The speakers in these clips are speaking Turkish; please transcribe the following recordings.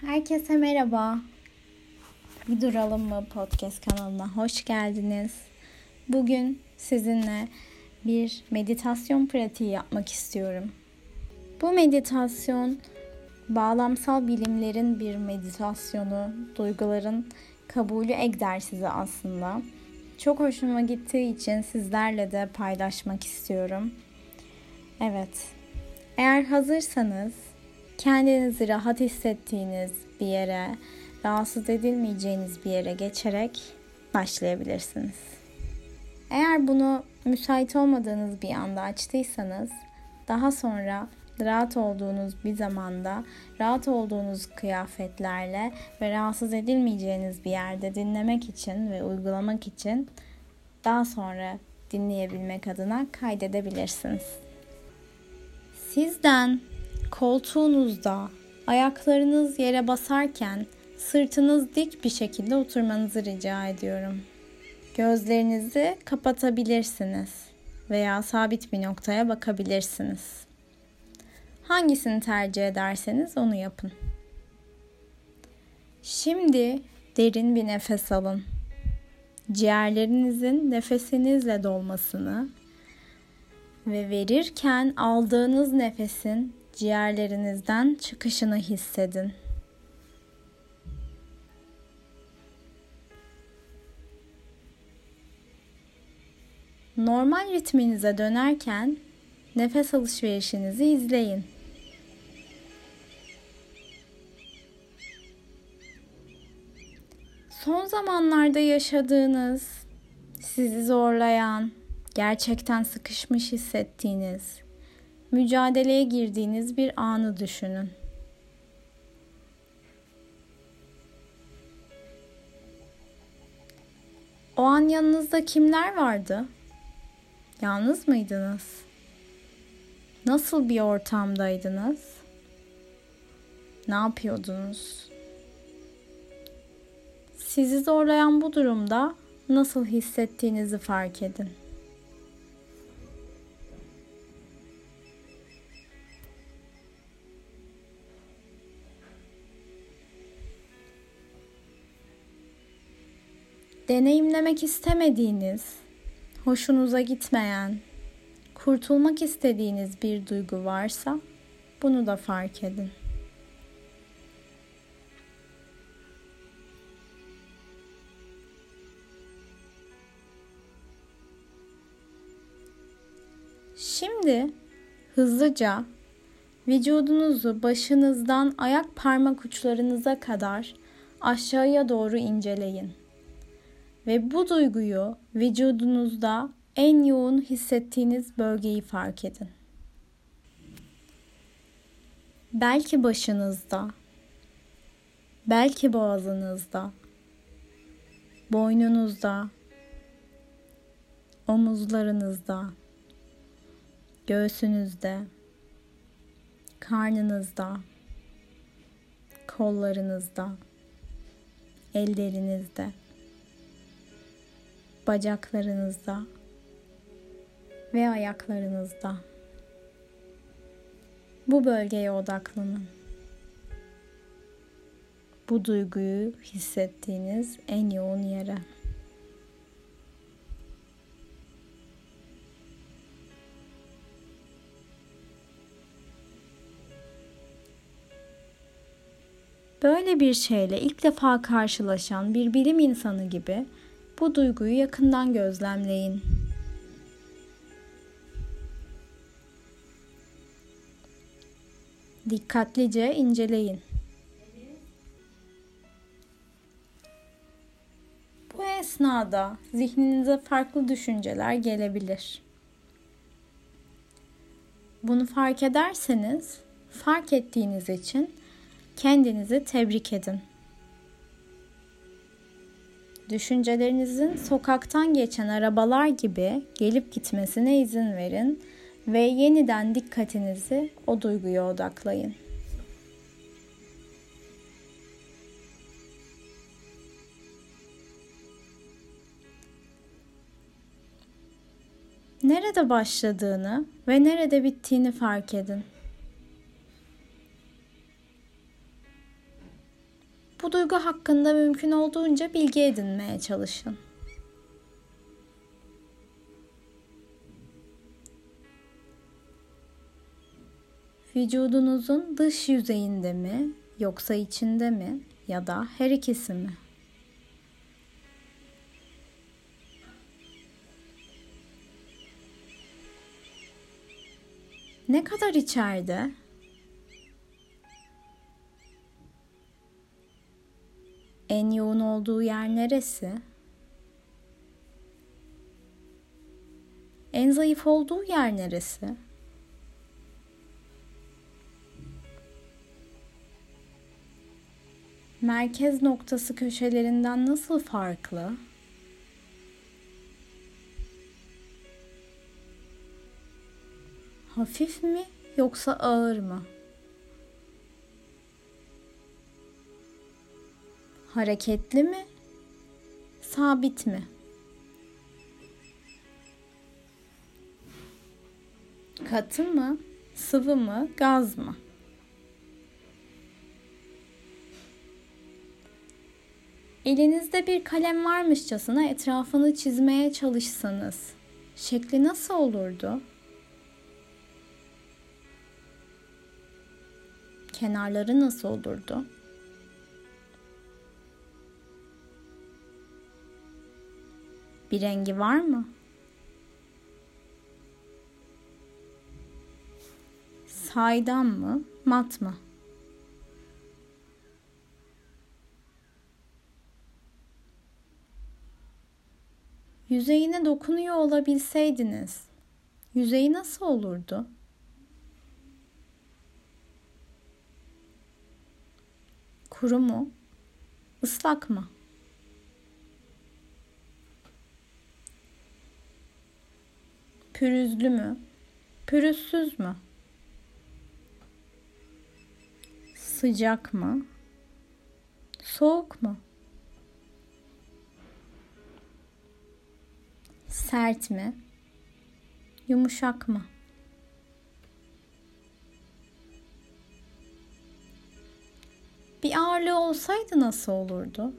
Herkese merhaba. Bir duralım mı podcast kanalına hoş geldiniz. Bugün sizinle bir meditasyon pratiği yapmak istiyorum. Bu meditasyon bağlamsal bilimlerin bir meditasyonu, duyguların kabulü egzersizi aslında. Çok hoşuma gittiği için sizlerle de paylaşmak istiyorum. Evet. Eğer hazırsanız kendinizi rahat hissettiğiniz bir yere, rahatsız edilmeyeceğiniz bir yere geçerek başlayabilirsiniz. Eğer bunu müsait olmadığınız bir anda açtıysanız daha sonra rahat olduğunuz bir zamanda, rahat olduğunuz kıyafetlerle ve rahatsız edilmeyeceğiniz bir yerde dinlemek için ve uygulamak için daha sonra dinleyebilmek adına kaydedebilirsiniz. Sizden koltuğunuzda ayaklarınız yere basarken sırtınız dik bir şekilde oturmanızı rica ediyorum. Gözlerinizi kapatabilirsiniz veya sabit bir noktaya bakabilirsiniz. Hangisini tercih ederseniz onu yapın. Şimdi derin bir nefes alın. Ciğerlerinizin nefesinizle dolmasını ve verirken aldığınız nefesin ciğerlerinizden çıkışını hissedin. Normal ritminize dönerken nefes alışverişinizi izleyin. Son zamanlarda yaşadığınız, sizi zorlayan, gerçekten sıkışmış hissettiğiniz, mücadeleye girdiğiniz bir anı düşünün. O an yanınızda kimler vardı? Yalnız mıydınız? Nasıl bir ortamdaydınız? Ne yapıyordunuz? Sizi zorlayan bu durumda nasıl hissettiğinizi fark edin. Deneyimlemek istemediğiniz, hoşunuza gitmeyen, kurtulmak istediğiniz bir duygu varsa bunu da fark edin. Şimdi hızlıca vücudunuzu başınızdan ayak parmak uçlarınıza kadar aşağıya doğru inceleyin. Ve bu duyguyu vücudunuzda en yoğun hissettiğiniz bölgeyi fark edin. Belki başınızda, belki boğazınızda, boynunuzda, omuzlarınızda, göğsünüzde, karnınızda, kollarınızda, ellerinizde bacaklarınızda ve ayaklarınızda. Bu bölgeye odaklanın. Bu duyguyu hissettiğiniz en yoğun yere. Böyle bir şeyle ilk defa karşılaşan bir bilim insanı gibi bu duyguyu yakından gözlemleyin. Dikkatlice inceleyin. Bu esnada zihninize farklı düşünceler gelebilir. Bunu fark ederseniz fark ettiğiniz için kendinizi tebrik edin. Düşüncelerinizin sokaktan geçen arabalar gibi gelip gitmesine izin verin ve yeniden dikkatinizi o duyguya odaklayın. Nerede başladığını ve nerede bittiğini fark edin. Bu duygu hakkında mümkün olduğunca bilgi edinmeye çalışın. Vücudunuzun dış yüzeyinde mi yoksa içinde mi ya da her ikisi mi? Ne kadar içeride? En yoğun olduğu yer neresi? En zayıf olduğu yer neresi? Merkez noktası köşelerinden nasıl farklı? Hafif mi yoksa ağır mı? Hareketli mi? Sabit mi? Katı mı? Sıvı mı? Gaz mı? Elinizde bir kalem varmışçasına etrafını çizmeye çalışsanız şekli nasıl olurdu? Kenarları nasıl olurdu? Bir rengi var mı? Saydam mı, mat mı? Yüzeyine dokunuyor olabilseydiniz, yüzeyi nasıl olurdu? Kuru mu? Islak mı? Pürüzlü mü? Pürüzsüz mü? Sıcak mı? Soğuk mu? Sert mi? Yumuşak mı? Bir ağırlığı olsaydı nasıl olurdu?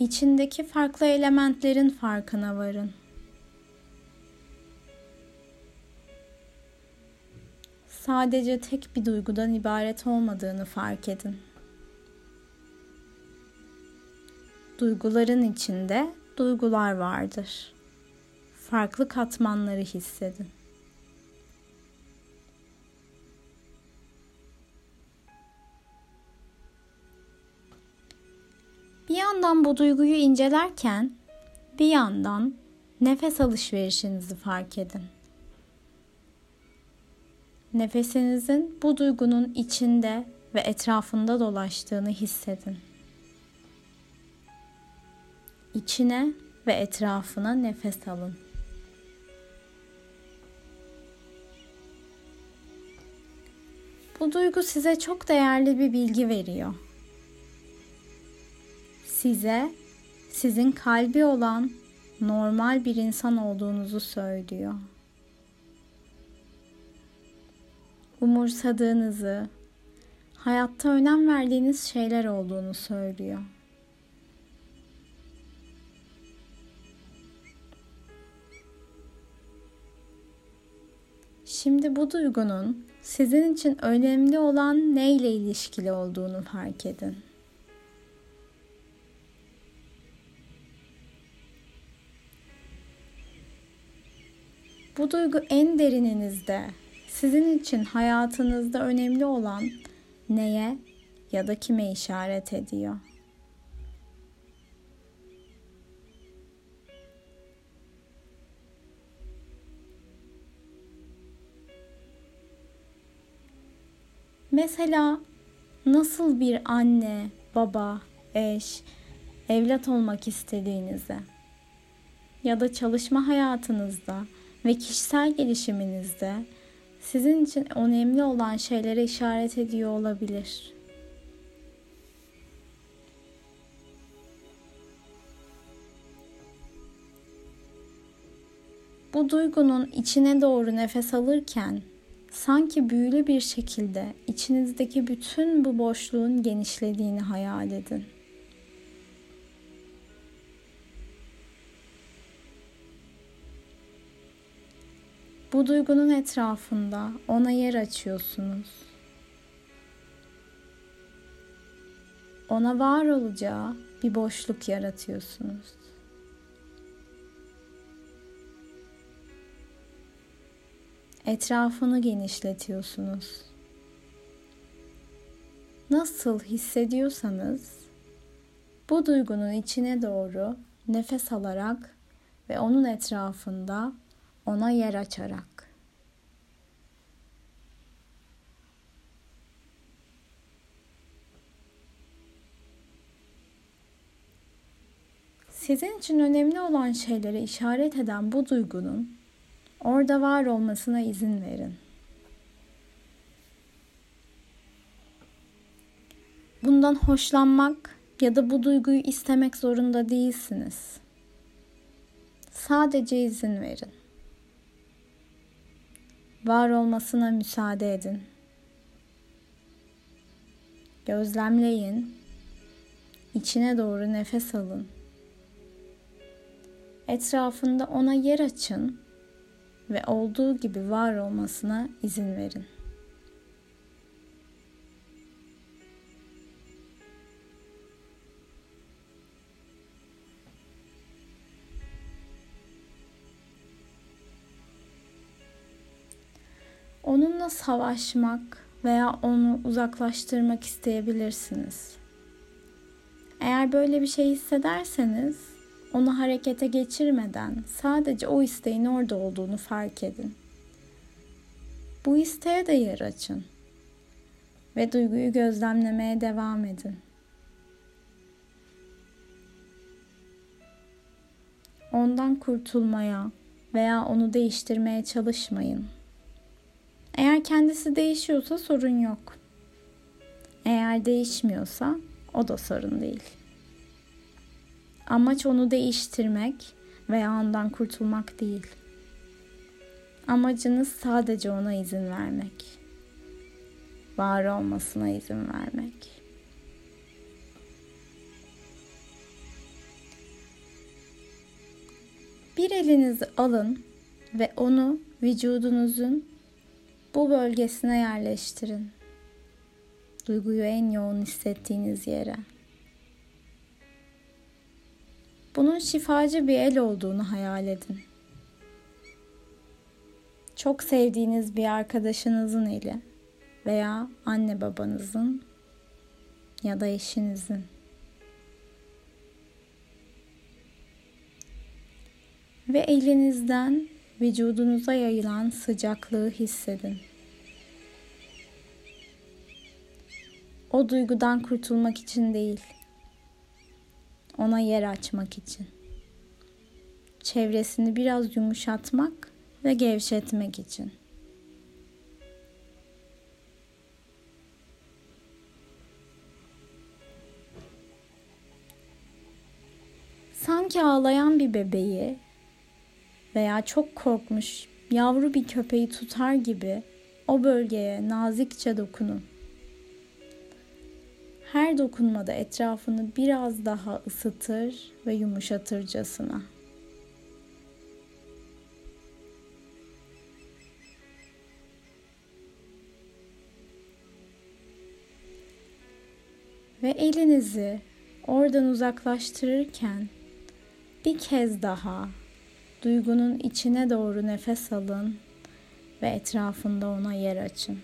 İçindeki farklı elementlerin farkına varın. Sadece tek bir duygudan ibaret olmadığını fark edin. Duyguların içinde duygular vardır. Farklı katmanları hissedin. Yandan bu duyguyu incelerken bir yandan nefes alışverişinizi fark edin. Nefesinizin bu duygunun içinde ve etrafında dolaştığını hissedin. İçine ve etrafına nefes alın. Bu duygu size çok değerli bir bilgi veriyor. Size sizin kalbi olan normal bir insan olduğunuzu söylüyor. Umursadığınızı, hayatta önem verdiğiniz şeyler olduğunu söylüyor. Şimdi bu duygunun sizin için önemli olan neyle ilişkili olduğunu fark edin. Bu duygu en derininizde, sizin için hayatınızda önemli olan neye ya da kime işaret ediyor? Mesela nasıl bir anne, baba, eş, evlat olmak istediğinizi ya da çalışma hayatınızda ve kişisel gelişiminizde sizin için önemli olan şeylere işaret ediyor olabilir. Bu duygunun içine doğru nefes alırken sanki büyülü bir şekilde içinizdeki bütün bu boşluğun genişlediğini hayal edin. Bu duygunun etrafında ona yer açıyorsunuz. Ona var olacağı bir boşluk yaratıyorsunuz. Etrafını genişletiyorsunuz. Nasıl hissediyorsanız bu duygunun içine doğru nefes alarak ve onun etrafında ona yer açarak. Sizin için önemli olan şeylere işaret eden bu duygunun orada var olmasına izin verin. Bundan hoşlanmak ya da bu duyguyu istemek zorunda değilsiniz. Sadece izin verin var olmasına müsaade edin. Gözlemleyin. İçine doğru nefes alın. Etrafında ona yer açın ve olduğu gibi var olmasına izin verin. Onunla savaşmak veya onu uzaklaştırmak isteyebilirsiniz. Eğer böyle bir şey hissederseniz onu harekete geçirmeden sadece o isteğin orada olduğunu fark edin. Bu isteğe de yer açın ve duyguyu gözlemlemeye devam edin. Ondan kurtulmaya veya onu değiştirmeye çalışmayın. Eğer kendisi değişiyorsa sorun yok. Eğer değişmiyorsa o da sorun değil. Amaç onu değiştirmek veya ondan kurtulmak değil. Amacınız sadece ona izin vermek. Var olmasına izin vermek. Bir elinizi alın ve onu vücudunuzun bu bölgesine yerleştirin. Duyguyu en yoğun hissettiğiniz yere. Bunun şifacı bir el olduğunu hayal edin. Çok sevdiğiniz bir arkadaşınızın eli veya anne babanızın ya da eşinizin. Ve elinizden vücudunuza yayılan sıcaklığı hissedin. O duygudan kurtulmak için değil, ona yer açmak için. Çevresini biraz yumuşatmak ve gevşetmek için. Sanki ağlayan bir bebeği veya çok korkmuş yavru bir köpeği tutar gibi o bölgeye nazikçe dokunun. Her dokunmada etrafını biraz daha ısıtır ve yumuşatırcasına. Ve elinizi oradan uzaklaştırırken bir kez daha Duygunun içine doğru nefes alın ve etrafında ona yer açın.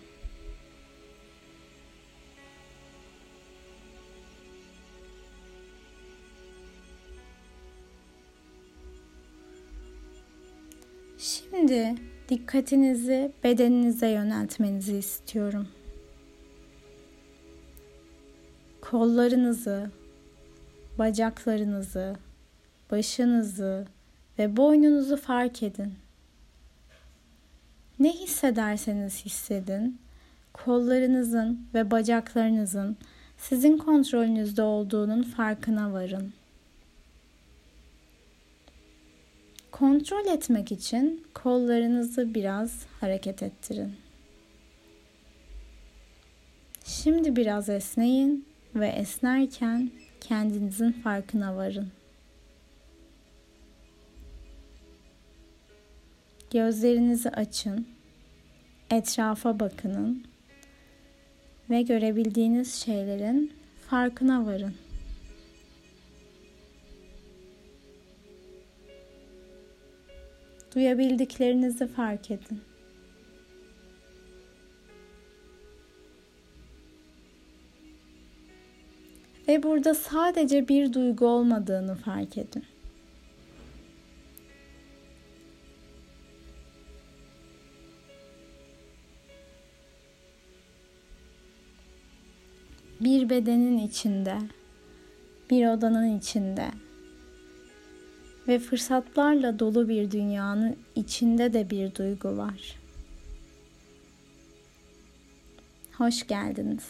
Şimdi dikkatinizi bedeninize yöneltmenizi istiyorum. Kollarınızı, bacaklarınızı, başınızı, ve boynunuzu fark edin. Ne hissederseniz hissedin, kollarınızın ve bacaklarınızın sizin kontrolünüzde olduğunun farkına varın. Kontrol etmek için kollarınızı biraz hareket ettirin. Şimdi biraz esneyin ve esnerken kendinizin farkına varın. Gözlerinizi açın. Etrafa bakının ve görebildiğiniz şeylerin farkına varın. Duyabildiklerinizi fark edin. Ve burada sadece bir duygu olmadığını fark edin. Bir bedenin içinde, bir odanın içinde ve fırsatlarla dolu bir dünyanın içinde de bir duygu var. Hoş geldiniz.